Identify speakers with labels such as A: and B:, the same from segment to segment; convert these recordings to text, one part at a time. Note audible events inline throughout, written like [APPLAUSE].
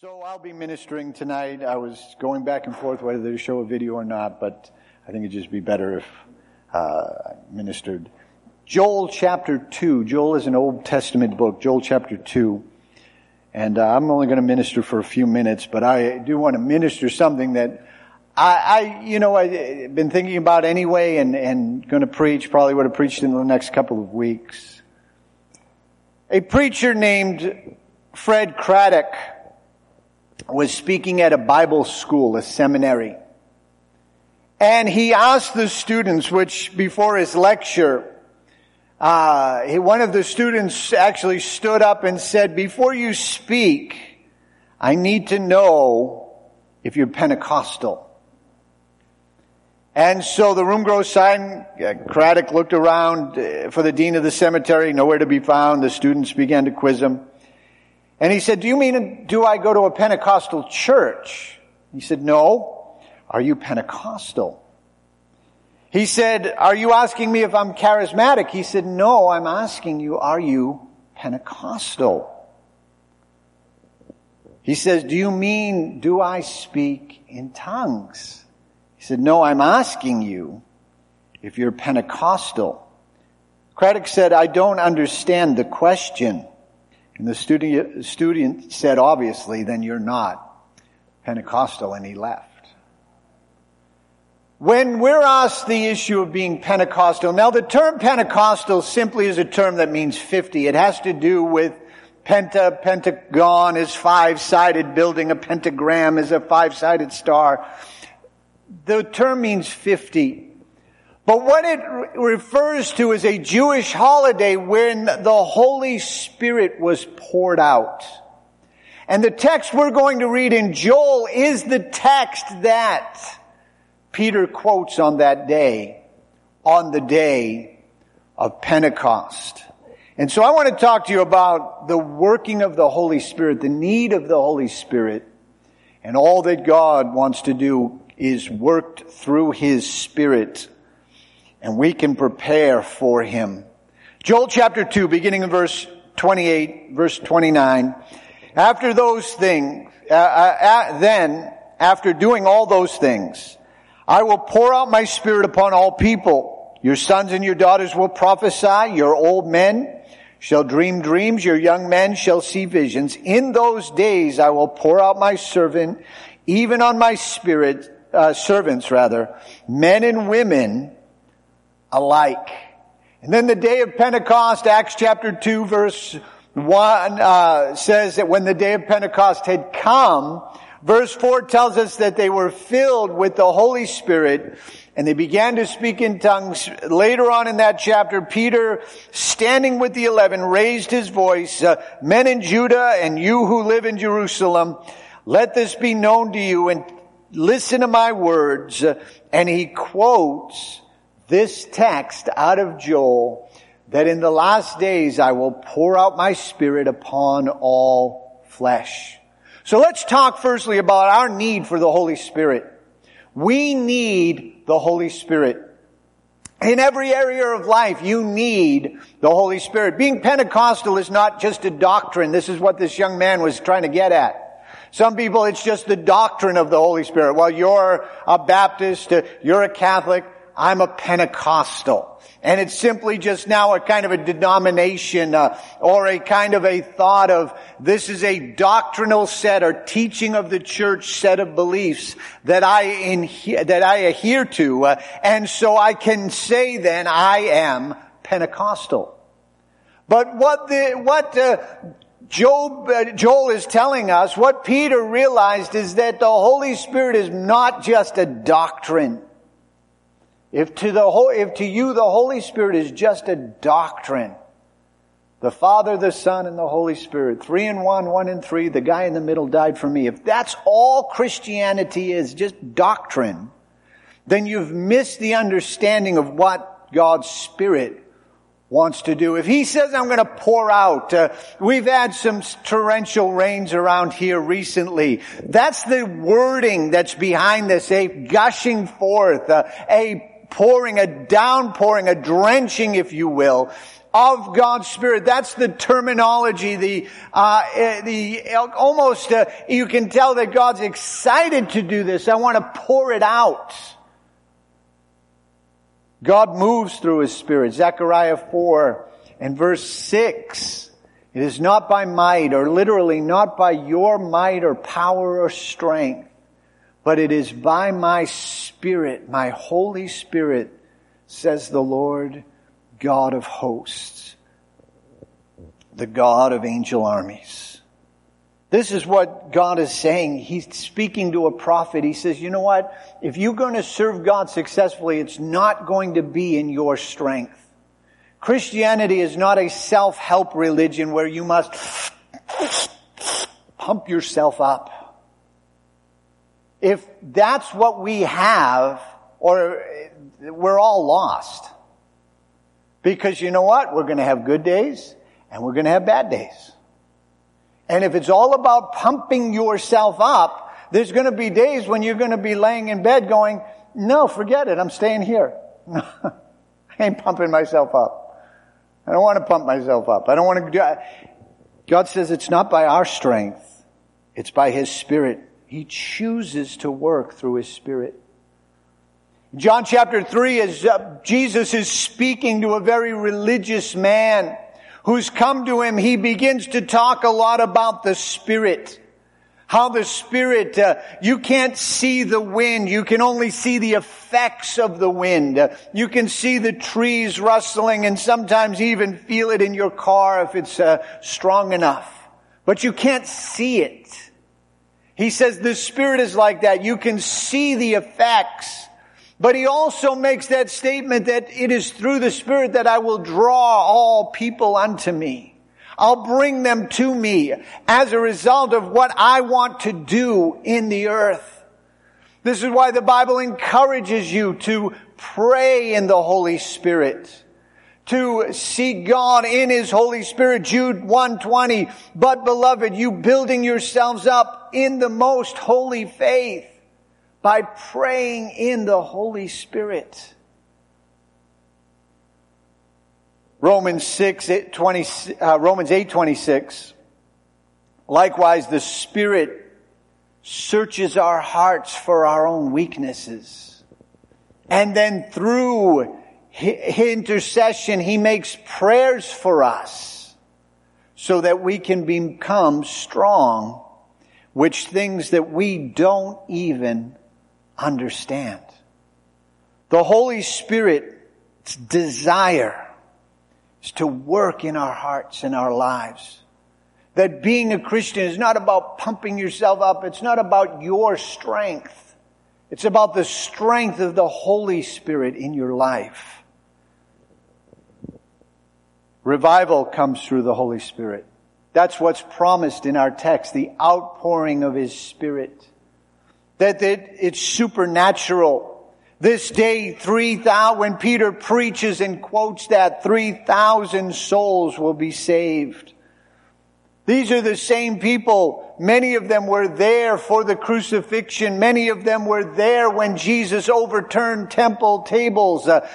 A: So I'll be ministering tonight. I was going back and forth whether to show a video or not, but I think it'd just be better if uh, I ministered. Joel chapter 2. Joel is an Old Testament book, Joel chapter 2. And uh, I'm only going to minister for a few minutes, but I do want to minister something that I, I you know, I've been thinking about anyway and, and going to preach, probably would have preached in the next couple of weeks. A preacher named Fred Craddock was speaking at a Bible school, a seminary. And he asked the students, which before his lecture, uh, one of the students actually stood up and said, before you speak, I need to know if you're Pentecostal. And so the room grows silent. Craddock looked around uh, for the dean of the cemetery, nowhere to be found. The students began to quiz him. And he said, do you mean, do I go to a Pentecostal church? He said, no. Are you Pentecostal? He said, are you asking me if I'm charismatic? He said, no, I'm asking you, are you Pentecostal? He says, do you mean, do I speak in tongues? He said, no, I'm asking you if you're Pentecostal. Craddock said, I don't understand the question. And the student, said, obviously, then you're not Pentecostal, and he left. When we're asked the issue of being Pentecostal, now the term Pentecostal simply is a term that means 50. It has to do with penta, pentagon is five-sided building, a pentagram is a five-sided star. The term means 50. But what it refers to is a Jewish holiday when the Holy Spirit was poured out. And the text we're going to read in Joel is the text that Peter quotes on that day, on the day of Pentecost. And so I want to talk to you about the working of the Holy Spirit, the need of the Holy Spirit, and all that God wants to do is worked through His Spirit and we can prepare for him. Joel chapter 2, beginning in verse 28, verse 29. After those things, uh, uh, then, after doing all those things, I will pour out my spirit upon all people. Your sons and your daughters will prophesy. Your old men shall dream dreams. Your young men shall see visions. In those days I will pour out my servant, even on my spirit, uh, servants rather, men and women, alike. And then the day of Pentecost, Acts chapter 2 verse 1 uh, says that when the day of Pentecost had come, verse 4 tells us that they were filled with the Holy Spirit and they began to speak in tongues. Later on in that chapter, Peter, standing with the eleven, raised his voice, uh, Men in Judah and you who live in Jerusalem, let this be known to you and listen to my words. And he quotes this text out of Joel that in the last days I will pour out my spirit upon all flesh. So let's talk firstly about our need for the Holy Spirit. We need the Holy Spirit. In every area of life, you need the Holy Spirit. Being Pentecostal is not just a doctrine. This is what this young man was trying to get at. Some people, it's just the doctrine of the Holy Spirit. Well, you're a Baptist, uh, you're a Catholic, I'm a Pentecostal. And it's simply just now a kind of a denomination uh, or a kind of a thought of this is a doctrinal set or teaching of the church set of beliefs that I inhe- that I adhere to, uh, and so I can say then I am Pentecostal. But what the what uh, Job, uh, Joel is telling us, what Peter realized is that the Holy Spirit is not just a doctrine. If to the if to you the Holy Spirit is just a doctrine, the Father, the Son, and the Holy Spirit, three in one, one in three, the guy in the middle died for me. If that's all Christianity is, just doctrine, then you've missed the understanding of what God's Spirit wants to do. If he says, I'm going to pour out, uh, we've had some torrential rains around here recently. That's the wording that's behind this, a gushing forth, uh, a pouring, a downpouring, a drenching, if you will, of God's Spirit. That's the terminology, the, uh, eh, the, almost, uh, you can tell that God's excited to do this. I want to pour it out. God moves through His Spirit. Zechariah 4 and verse 6. It is not by might, or literally not by your might or power or strength, but it is by my Spirit, my Holy Spirit, says the Lord God of hosts, the God of angel armies. This is what God is saying. He's speaking to a prophet. He says, you know what? If you're going to serve God successfully, it's not going to be in your strength. Christianity is not a self-help religion where you must pump yourself up. If that's what we have, or we're all lost. Because you know what? We're going to have good days and we're going to have bad days. And if it's all about pumping yourself up, there's going to be days when you're going to be laying in bed going, no, forget it. I'm staying here. [LAUGHS] I ain't pumping myself up. I don't want to pump myself up. I don't want to do, God says it's not by our strength. It's by His Spirit. He chooses to work through His Spirit. John chapter 3 as uh, Jesus is speaking to a very religious man who's come to him, he begins to talk a lot about the Spirit. How the Spirit, uh, you can't see the wind, you can only see the effects of the wind. Uh, you can see the trees rustling and sometimes even feel it in your car if it's uh, strong enough. But you can't see it. He says the Spirit is like that. You can see the effects. But he also makes that statement that it is through the Spirit that I will draw all people unto me. I'll bring them to me as a result of what I want to do in the earth. This is why the Bible encourages you to pray in the Holy Spirit. To see God in His Holy Spirit. Jude 120. But beloved, you building yourselves up in the most holy faith by praying in the Holy Spirit. Romans 6, 20, uh, Romans 8, 26. Likewise, the Spirit searches our hearts for our own weaknesses. And then through intercession, he makes prayers for us so that we can become strong, which things that we don't even understand. The Holy Spirit's desire is to work in our hearts and our lives. That being a Christian is not about pumping yourself up. It's not about your strength. It's about the strength of the Holy Spirit in your life. Revival comes through the Holy Spirit. That's what's promised in our text, the outpouring of His Spirit that it's supernatural. This day, 3,000, when Peter preaches and quotes that, 3,000 souls will be saved. These are the same people. Many of them were there for the crucifixion. Many of them were there when Jesus overturned temple tables. Uh,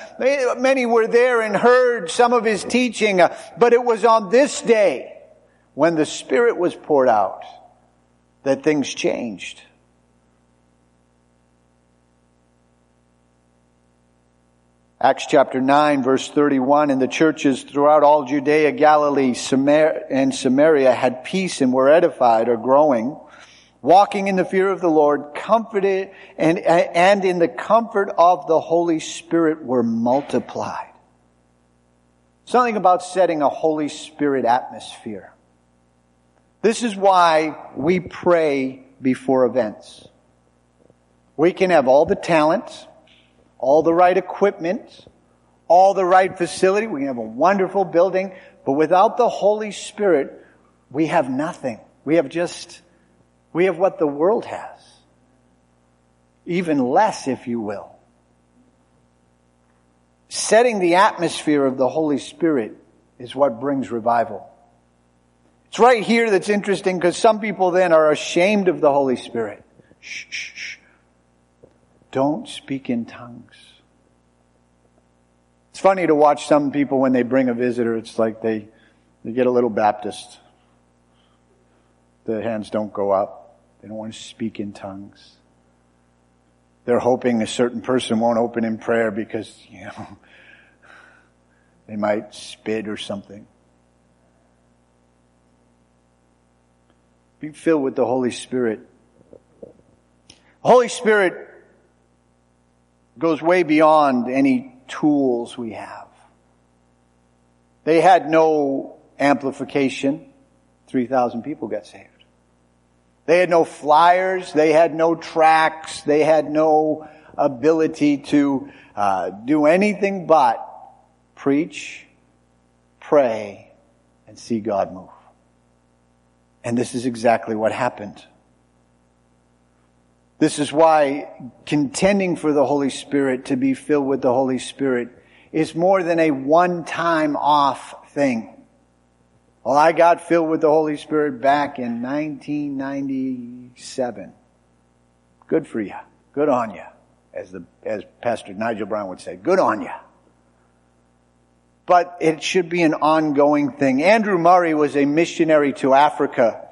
A: many were there and heard some of his teaching. Uh, but it was on this day when the Spirit was poured out that things changed. Acts chapter 9 verse 31, and the churches throughout all Judea, Galilee, and Samaria had peace and were edified or growing, walking in the fear of the Lord, comforted, and, and in the comfort of the Holy Spirit were multiplied. Something about setting a Holy Spirit atmosphere. This is why we pray before events. We can have all the talents, all the right equipment, all the right facility. We have a wonderful building, but without the Holy Spirit, we have nothing. We have just, we have what the world has. Even less, if you will. Setting the atmosphere of the Holy Spirit is what brings revival. It's right here that's interesting because some people then are ashamed of the Holy Spirit. Shh, shh, shh. Don't speak in tongues. It's funny to watch some people when they bring a visitor, it's like they, they get a little Baptist. The hands don't go up. They don't want to speak in tongues. They're hoping a certain person won't open in prayer because, you know, [LAUGHS] they might spit or something. Be filled with the Holy Spirit. Holy Spirit goes way beyond any tools we have. They had no amplification. 3,000 people got saved. They had no flyers. They had no tracts. They had no ability to uh, do anything but preach, pray, and see God move. And this is exactly what happened. This is why contending for the Holy Spirit to be filled with the Holy Spirit is more than a one-time off thing. Well, I got filled with the Holy Spirit back in 1997. Good for you. Good on you. As the, as Pastor Nigel Brown would say, good on you. But it should be an ongoing thing. Andrew Murray was a missionary to Africa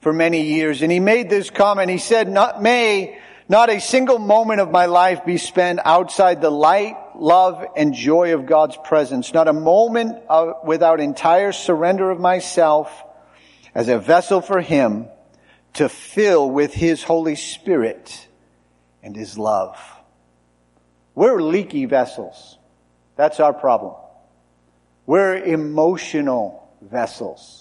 A: for many years and he made this comment. He said, not, may not a single moment of my life be spent outside the light, love, and joy of God's presence. Not a moment of, without entire surrender of myself as a vessel for Him to fill with His Holy Spirit and His love. We're leaky vessels. That's our problem. We're emotional vessels.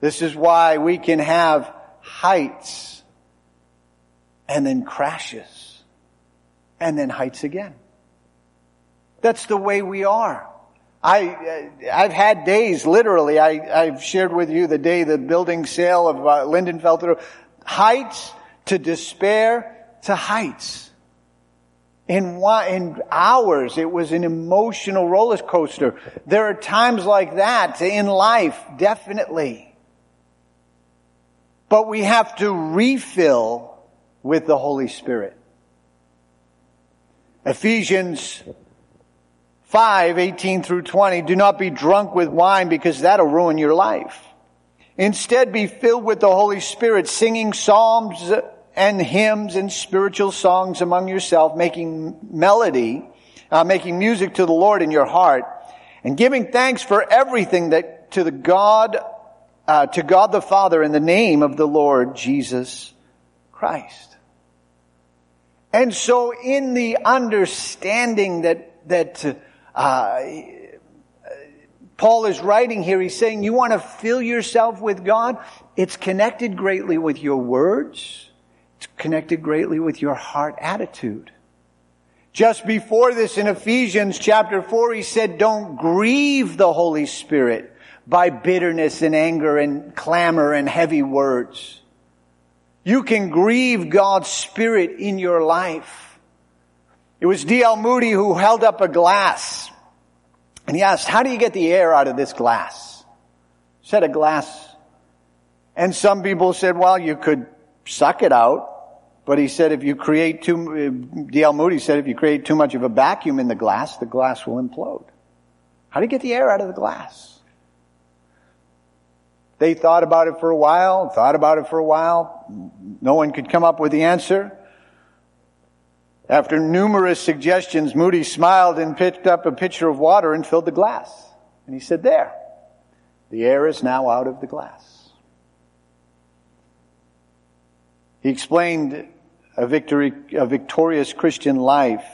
A: This is why we can have heights and then crashes and then heights again. That's the way we are. I, I've had days, literally, I, I've shared with you the day the building sale of uh, Lindenfelter, heights to despair to heights. In in hours, it was an emotional roller coaster. There are times like that in life, definitely. But we have to refill with the Holy Spirit. Ephesians 5, 18 through 20, do not be drunk with wine because that'll ruin your life. Instead, be filled with the Holy Spirit, singing psalms and hymns and spiritual songs among yourself, making melody, uh, making music to the Lord in your heart, and giving thanks for everything that to the God, uh, to God the Father in the name of the Lord Jesus Christ. And so in the understanding that, that, uh, Paul is writing here, he's saying you want to fill yourself with God. It's connected greatly with your words. It's connected greatly with your heart attitude. Just before this in Ephesians chapter 4, he said, don't grieve the Holy Spirit by bitterness and anger and clamor and heavy words. You can grieve God's Spirit in your life. It was D.L. Moody who held up a glass and he asked, how do you get the air out of this glass? Said a glass. And some people said, well, you could suck it out. But he said if you create too, uh, D.L. Moody said if you create too much of a vacuum in the glass, the glass will implode. How do you get the air out of the glass? They thought about it for a while, thought about it for a while. No one could come up with the answer. After numerous suggestions, Moody smiled and picked up a pitcher of water and filled the glass. And he said, there, the air is now out of the glass. He explained a victory, a victorious Christian life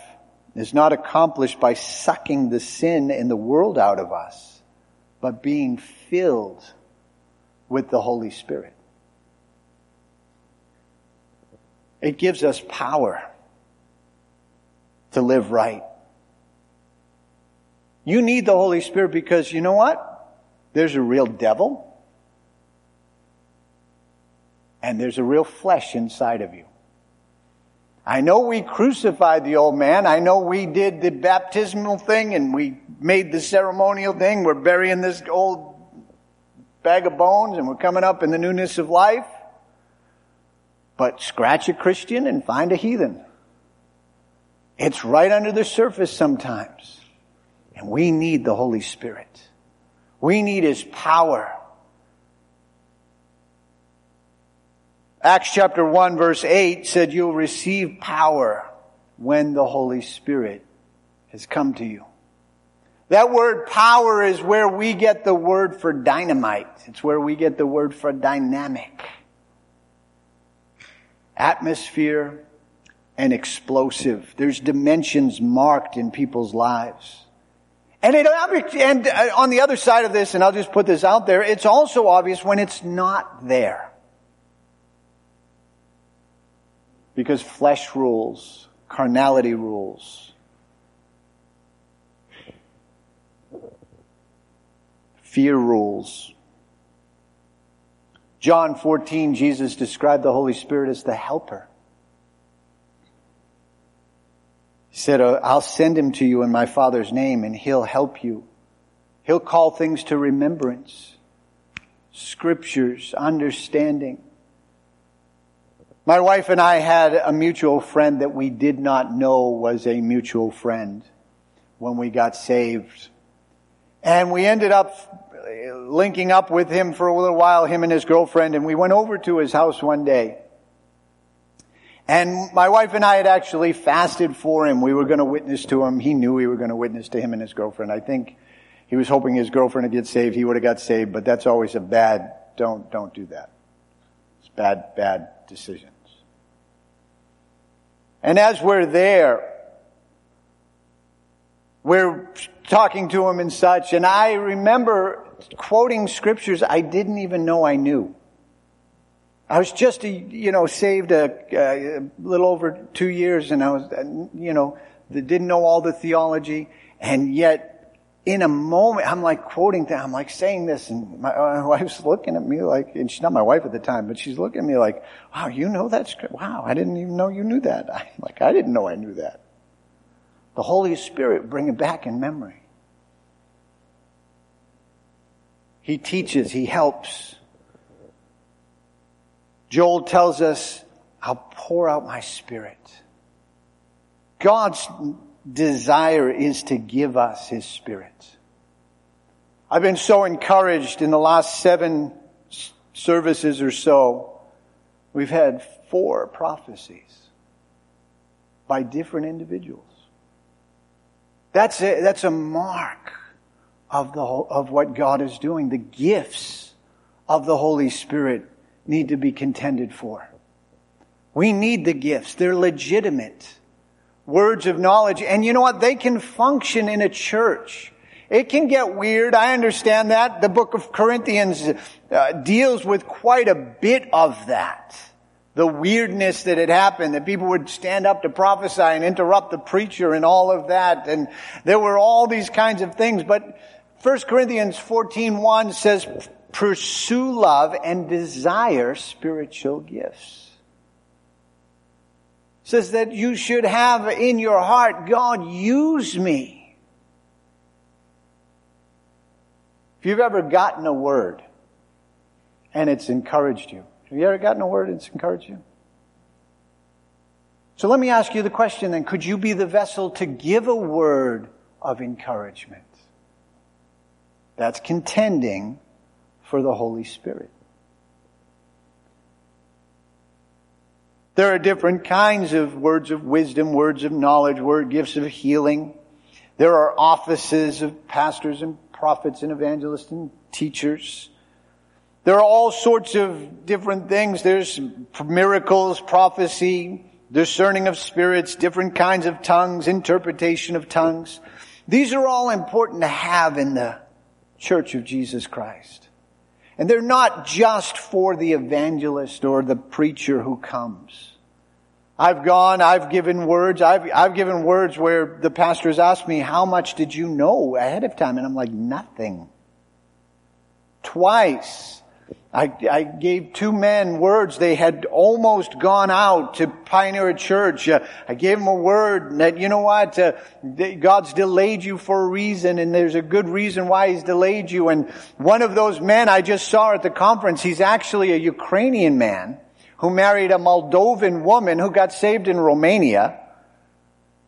A: is not accomplished by sucking the sin in the world out of us, but being filled with the Holy Spirit. It gives us power to live right. You need the Holy Spirit because you know what? There's a real devil and there's a real flesh inside of you. I know we crucified the old man. I know we did the baptismal thing and we made the ceremonial thing. We're burying this old bag of bones and we're coming up in the newness of life. But scratch a Christian and find a heathen. It's right under the surface sometimes. And we need the Holy Spirit. We need His power. Acts chapter 1 verse 8 said you'll receive power when the Holy Spirit has come to you. That word power is where we get the word for dynamite. It's where we get the word for dynamic. Atmosphere and explosive. There's dimensions marked in people's lives. And, it, and uh, on the other side of this, and I'll just put this out there, it's also obvious when it's not there. Because flesh rules, carnality rules. Fear rules. John 14, Jesus described the Holy Spirit as the helper. He said, uh, I'll send him to you in my Father's name and he'll help you. He'll call things to remembrance, scriptures, understanding. My wife and I had a mutual friend that we did not know was a mutual friend when we got saved. And we ended up linking up with him for a little while, him and his girlfriend, and we went over to his house one day. And my wife and I had actually fasted for him. We were going to witness to him. He knew we were going to witness to him and his girlfriend. I think he was hoping his girlfriend would get saved. He would have got saved, but that's always a bad, don't, don't do that. It's bad, bad decisions. And as we're there, we're talking to him and such, and I remember quoting scriptures I didn't even know I knew. I was just, a, you know, saved a, a, little over two years, and I was, you know, didn't know all the theology, and yet in a moment, I'm like quoting that, I'm like saying this, and my, uh, my, [LAUGHS] wife's looking at me like, and she's not my wife at the time, but she's looking at me like, wow, you know that script? Wow, I didn't even know you knew that. I'm [LAUGHS] like, I didn't know I knew that. The Holy Spirit bring it back in memory. He teaches, He helps. Joel tells us, I'll pour out my spirit. God's desire is to give us His Spirit. I've been so encouraged in the last seven services or so. We've had four prophecies by different individuals. That's a, that's a mark of the of what God is doing. The gifts of the Holy Spirit need to be contended for. We need the gifts. They're legitimate words of knowledge. And you know what? They can function in a church. It can get weird. I understand that. The book of Corinthians uh, deals with quite a bit of that. The weirdness that had happened, that people would stand up to prophesy and interrupt the preacher and all of that. And there were all these kinds of things. But 1 Corinthians 14.1 says, pursue love and desire spiritual gifts says that you should have in your heart, God, use me. If you've ever gotten a word and it's encouraged you, have you ever gotten a word that's encouraged you? So let me ask you the question then, could you be the vessel to give a word of encouragement? That's contending for the Holy Spirit. There are different kinds of words of wisdom, words of knowledge, word gifts of healing. There are offices of pastors and prophets and evangelists and teachers. There are all sorts of different things. There's miracles, prophecy, discerning of spirits, different kinds of tongues, interpretation of tongues. These are all important to have in the church of Jesus Christ. And they're not just for the evangelist or the preacher who comes. I've gone, I've given words, I've, I've given words where the pastor has asked me, how much did you know ahead of time? And I'm like, nothing. Twice. I, I gave two men words. They had almost gone out to pioneer a church. Uh, I gave them a word that, you know what, uh, God's delayed you for a reason and there's a good reason why He's delayed you. And one of those men I just saw at the conference, he's actually a Ukrainian man who married a Moldovan woman who got saved in Romania.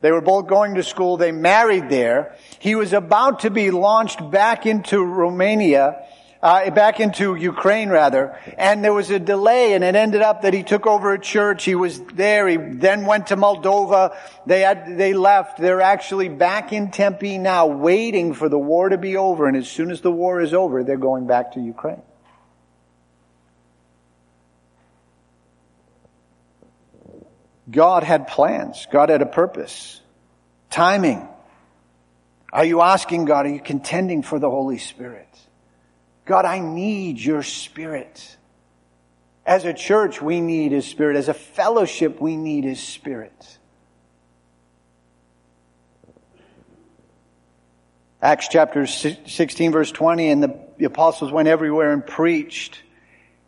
A: They were both going to school. They married there. He was about to be launched back into Romania, uh, back into Ukraine rather, and there was a delay and it ended up that he took over a church. He was there. He then went to Moldova. They had, they left. They're actually back in Tempe now waiting for the war to be over. And as soon as the war is over, they're going back to Ukraine. God had plans. God had a purpose. Timing. Are you asking God? Are you contending for the Holy Spirit? God, I need your Spirit. As a church, we need His Spirit. As a fellowship, we need His Spirit. Acts chapter 16 verse 20, and the, the apostles went everywhere and preached,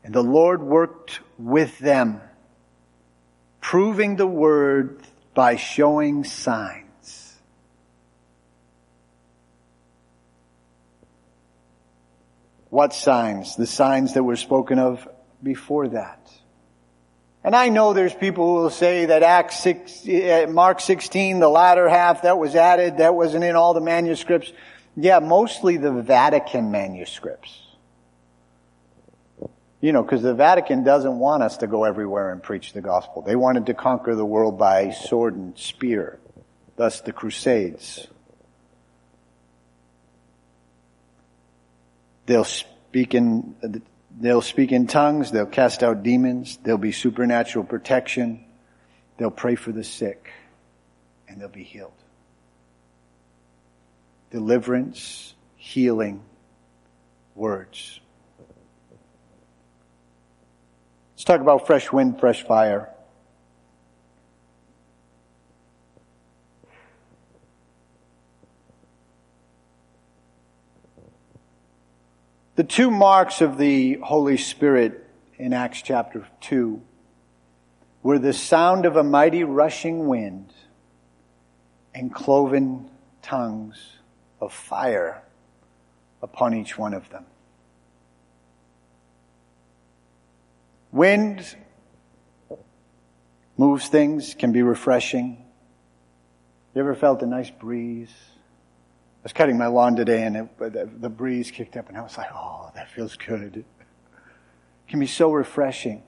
A: and the Lord worked with them proving the word by showing signs. What signs? The signs that were spoken of before that. And I know there's people who will say that Acts 6, uh, Mark 16, the latter half, that was added, that wasn't in all the manuscripts. Yeah, mostly the Vatican manuscripts. You know, because the Vatican doesn't want us to go everywhere and preach the gospel. They wanted to conquer the world by sword and spear. Thus the Crusades. They'll speak in, they'll speak in tongues, they'll cast out demons, there'll be supernatural protection, they'll pray for the sick, and they'll be healed. Deliverance, healing, words. Let's talk about fresh wind, fresh fire. The two marks of the Holy Spirit in Acts chapter 2 were the sound of a mighty rushing wind and cloven tongues of fire upon each one of them. Wind moves things, can be refreshing. You ever felt a nice breeze? I was cutting my lawn today and it, the, the breeze kicked up and I was like, oh, that feels good. It can be so refreshing.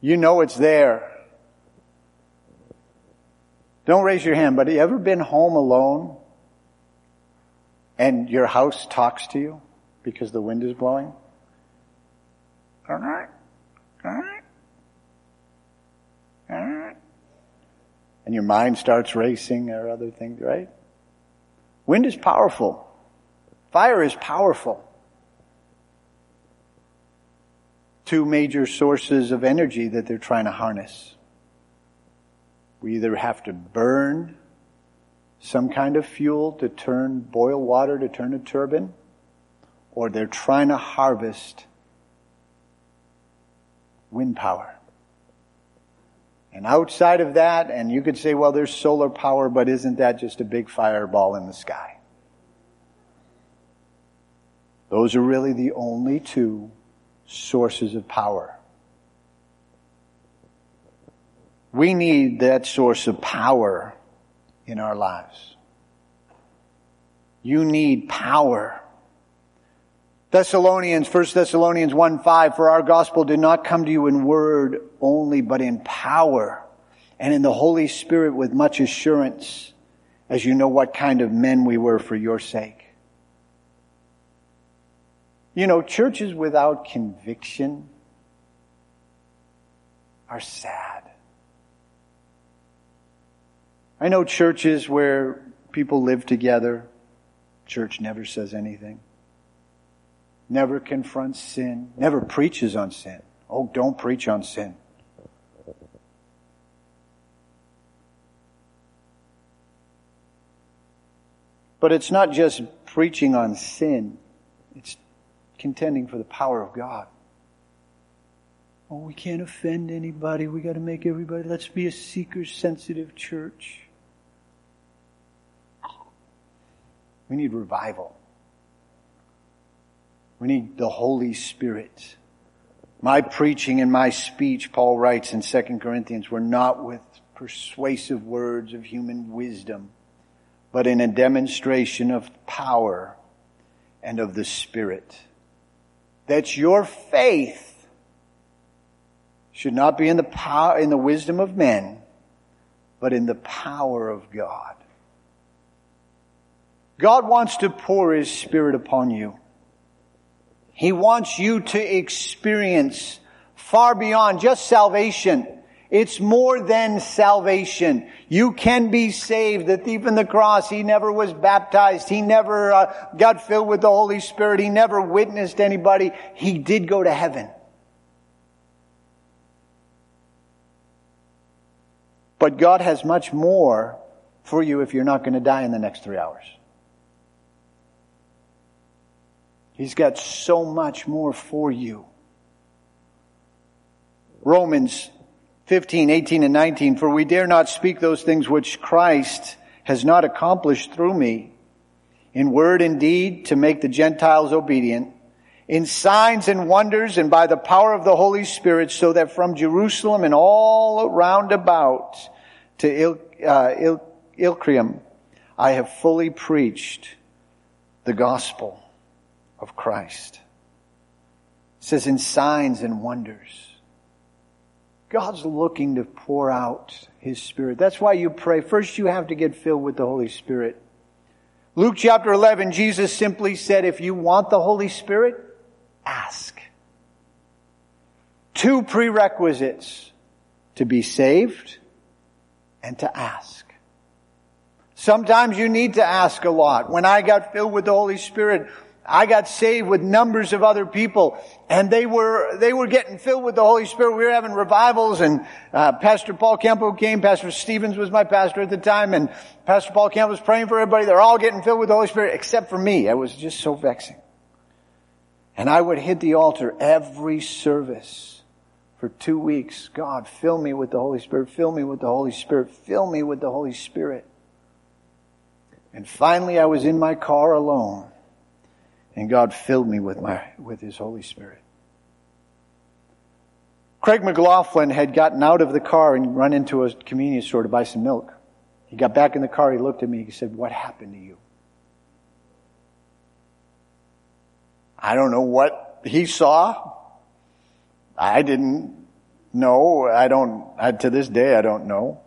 A: You know it's there. Don't raise your hand, but have you ever been home alone and your house talks to you because the wind is blowing? All right. All right. All right. And your mind starts racing or other things, right? Wind is powerful. Fire is powerful. Two major sources of energy that they're trying to harness. We either have to burn some kind of fuel to turn boil water to turn a turbine, or they're trying to harvest wind power. And outside of that, and you could say, well, there's solar power, but isn't that just a big fireball in the sky? Those are really the only two sources of power. We need that source of power in our lives. You need power Thessalonians, 1 Thessalonians 1 5, for our gospel did not come to you in word only, but in power and in the Holy Spirit with much assurance, as you know what kind of men we were for your sake. You know, churches without conviction are sad. I know churches where people live together, church never says anything never confronts sin, never preaches on sin. Oh, don't preach on sin. But it's not just preaching on sin, it's contending for the power of God. Oh, we can't offend anybody. We got to make everybody, let's be a seeker sensitive church. We need revival. We need the Holy Spirit. My preaching and my speech, Paul writes in 2 Corinthians, were not with persuasive words of human wisdom, but in a demonstration of power and of the Spirit. That your faith should not be in the power, in the wisdom of men, but in the power of God. God wants to pour His Spirit upon you. He wants you to experience far beyond just salvation. It's more than salvation. You can be saved. The thief on the cross, he never was baptized. He never uh, got filled with the Holy Spirit. He never witnessed anybody. He did go to heaven. But God has much more for you if you're not going to die in the next three hours. He's got so much more for you. Romans 15, 18, and 19, for we dare not speak those things which Christ has not accomplished through me, in word and deed to make the Gentiles obedient, in signs and wonders and by the power of the Holy Spirit, so that from Jerusalem and all round about to Il, uh, Il, Illyricum, I have fully preached the gospel of Christ. It says in signs and wonders. God's looking to pour out His Spirit. That's why you pray. First you have to get filled with the Holy Spirit. Luke chapter 11, Jesus simply said, if you want the Holy Spirit, ask. Two prerequisites. To be saved and to ask. Sometimes you need to ask a lot. When I got filled with the Holy Spirit, I got saved with numbers of other people and they were, they were getting filled with the Holy Spirit. We were having revivals and, uh, Pastor Paul Campbell came, Pastor Stevens was my pastor at the time and Pastor Paul Campbell was praying for everybody. They're all getting filled with the Holy Spirit except for me. It was just so vexing. And I would hit the altar every service for two weeks. God, fill me with the Holy Spirit, fill me with the Holy Spirit, fill me with the Holy Spirit. And finally I was in my car alone and God filled me with my, with His Holy Spirit. Craig McLaughlin had gotten out of the car and run into a convenience store to buy some milk. He got back in the car, he looked at me, he said, what happened to you? I don't know what he saw. I didn't know. I don't, I, to this day, I don't know.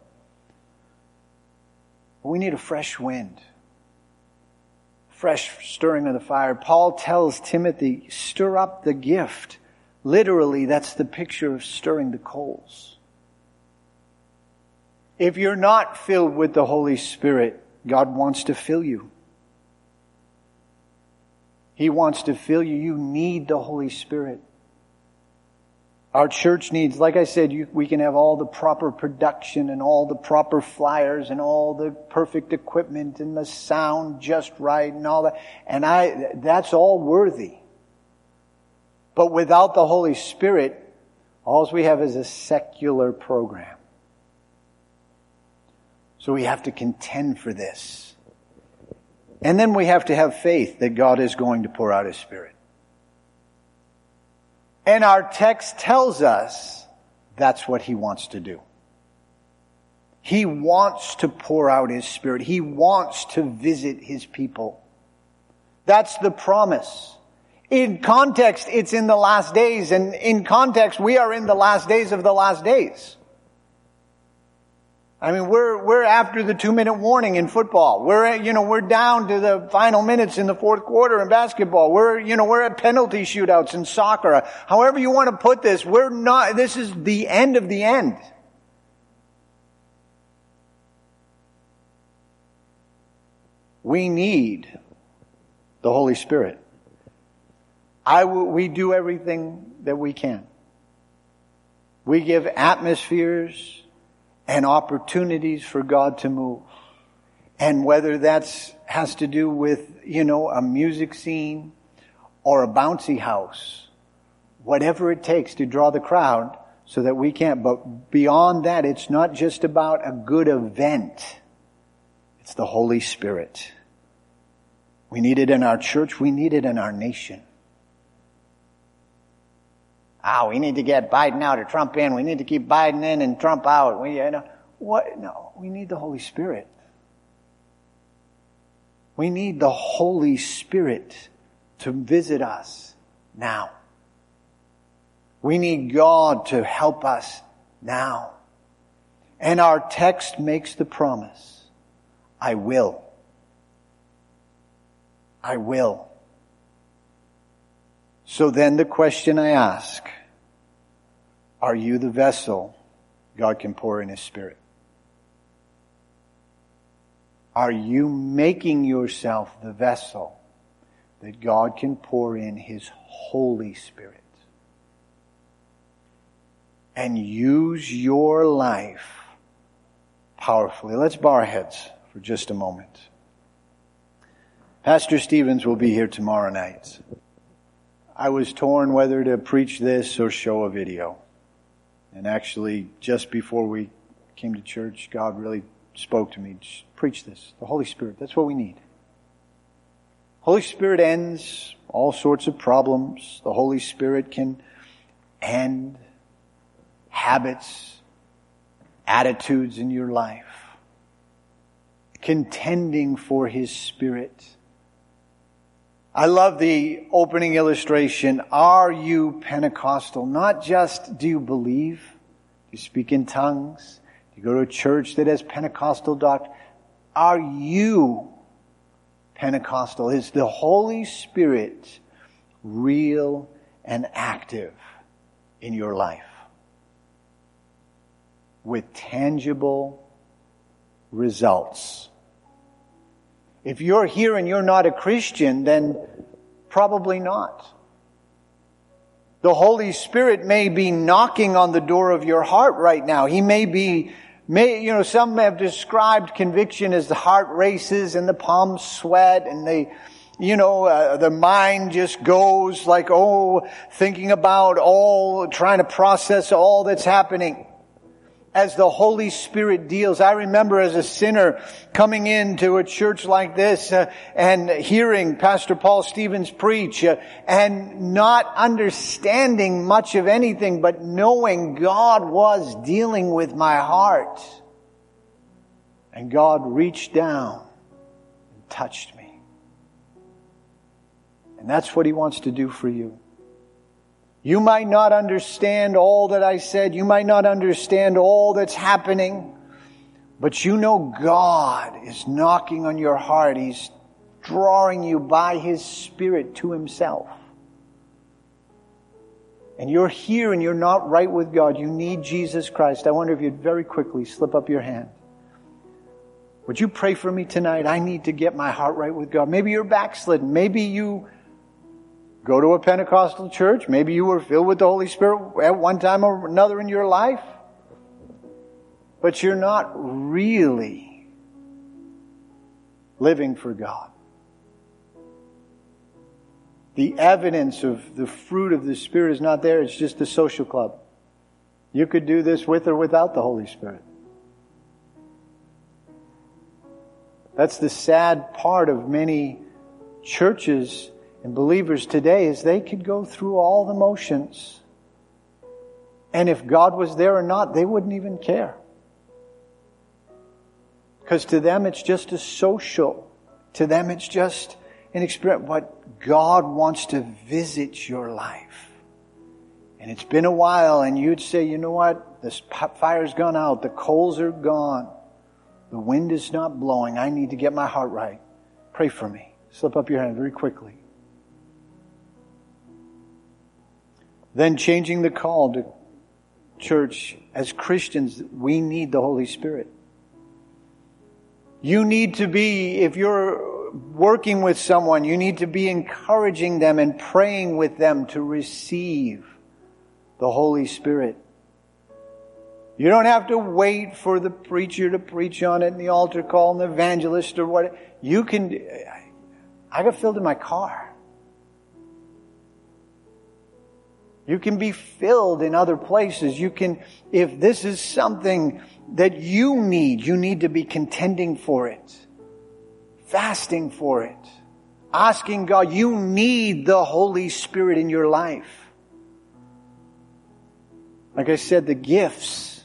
A: But we need a fresh wind fresh stirring of the fire. Paul tells Timothy, stir up the gift. Literally, that's the picture of stirring the coals. If you're not filled with the Holy Spirit, God wants to fill you. He wants to fill you. You need the Holy Spirit. Our church needs, like I said, you, we can have all the proper production and all the proper flyers and all the perfect equipment and the sound just right and all that. And I, that's all worthy. But without the Holy Spirit, all we have is a secular program. So we have to contend for this. And then we have to have faith that God is going to pour out His Spirit. And our text tells us that's what he wants to do. He wants to pour out his spirit. He wants to visit his people. That's the promise. In context, it's in the last days, and in context, we are in the last days of the last days. I mean, we're, we're after the two minute warning in football. We're, you know, we're down to the final minutes in the fourth quarter in basketball. We're, you know, we're at penalty shootouts in soccer. However you want to put this, we're not, this is the end of the end. We need the Holy Spirit. I we do everything that we can. We give atmospheres, and opportunities for God to move. And whether that's has to do with, you know, a music scene or a bouncy house, whatever it takes to draw the crowd so that we can't. But beyond that, it's not just about a good event. It's the Holy Spirit. We need it in our church. We need it in our nation. Ah, we need to get Biden out or Trump in. We need to keep Biden in and Trump out. We, you know, what? No, we need the Holy Spirit. We need the Holy Spirit to visit us now. We need God to help us now. And our text makes the promise I will. I will. So then the question I ask are you the vessel God can pour in His Spirit? Are you making yourself the vessel that God can pour in His Holy Spirit? And use your life powerfully. Let's bow our heads for just a moment. Pastor Stevens will be here tomorrow night. I was torn whether to preach this or show a video. And actually, just before we came to church, God really spoke to me. Just preach this. The Holy Spirit. That's what we need. Holy Spirit ends all sorts of problems. The Holy Spirit can end habits, attitudes in your life. Contending for His Spirit. I love the opening illustration. Are you Pentecostal? Not just do you believe? Do you speak in tongues? Do you go to a church that has Pentecostal doctrine? Are you Pentecostal? Is the Holy Spirit real and active in your life? With tangible results. If you're here and you're not a Christian, then probably not. The Holy Spirit may be knocking on the door of your heart right now. He may be, may, you know, some have described conviction as the heart races and the palms sweat and they, you know, uh, the mind just goes like, oh, thinking about all, trying to process all that's happening as the Holy Spirit deals. I remember as a sinner coming into a church like this uh, and hearing Pastor Paul Stevens preach uh, and not understanding much of anything, but knowing God was dealing with my heart. And God reached down and touched me. And that's what He wants to do for you. You might not understand all that I said. You might not understand all that's happening. But you know God is knocking on your heart. He's drawing you by His Spirit to Himself. And you're here and you're not right with God. You need Jesus Christ. I wonder if you'd very quickly slip up your hand. Would you pray for me tonight? I need to get my heart right with God. Maybe you're backslidden. Maybe you go to a Pentecostal church. Maybe you were filled with the Holy Spirit at one time or another in your life. But you're not really living for God. The evidence of the fruit of the Spirit is not there. It's just a social club. You could do this with or without the Holy Spirit. That's the sad part of many churches and believers today is they could go through all the motions. And if God was there or not, they wouldn't even care. Because to them it's just a social. To them it's just an experience. But God wants to visit your life. And it's been a while and you'd say, you know what? This fire's gone out. The coals are gone. The wind is not blowing. I need to get my heart right. Pray for me. Slip up your hand very quickly. Then changing the call to church as Christians, we need the Holy Spirit. You need to be, if you're working with someone, you need to be encouraging them and praying with them to receive the Holy Spirit. You don't have to wait for the preacher to preach on it and the altar call and the evangelist or what. You can, I got filled in my car. You can be filled in other places. You can, if this is something that you need, you need to be contending for it, fasting for it, asking God, you need the Holy Spirit in your life. Like I said, the gifts,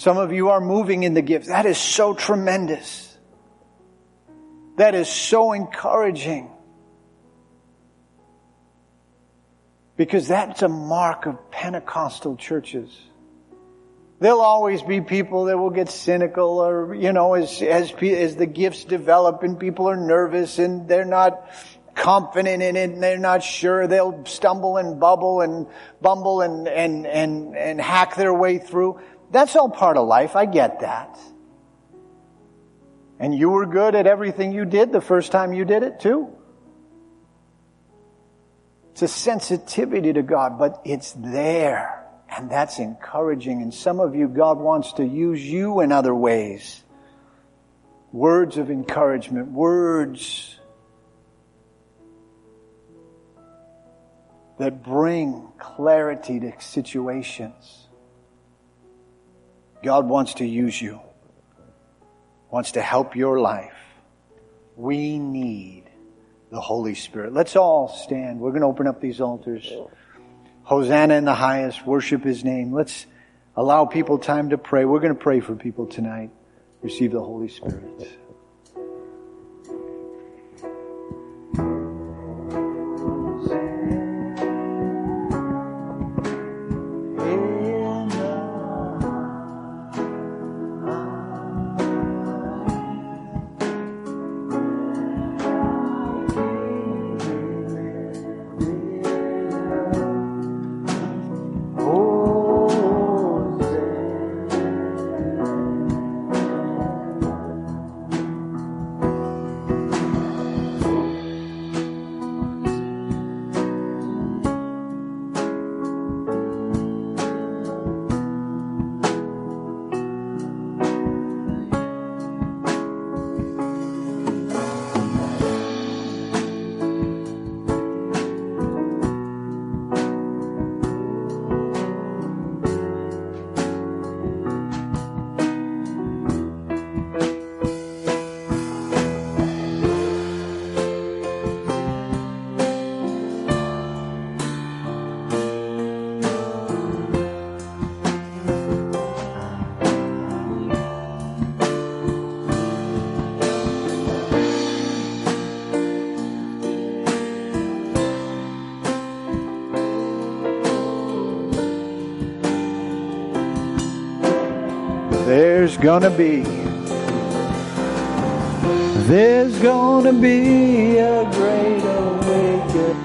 A: Some of you are moving in the gifts. That is so tremendous. That is so encouraging. Because that's a mark of Pentecostal churches. There'll always be people that will get cynical or, you know, as, as, as the gifts develop and people are nervous and they're not confident in it and they're not sure. They'll stumble and bubble and bumble and, and, and, and hack their way through. That's all part of life. I get that. And you were good at everything you did the first time you did it too. It's a sensitivity to God, but it's there. And that's encouraging. And some of you, God wants to use you in other ways. Words of encouragement, words that bring clarity to situations. God wants to use you, wants to help your life. We need the Holy Spirit. Let's all stand. We're going to open up these altars. Hosanna in the highest, worship his name. Let's allow people time to pray. We're going to pray for people tonight. Receive the Holy Spirit. Gonna be, there's gonna be a great awakening.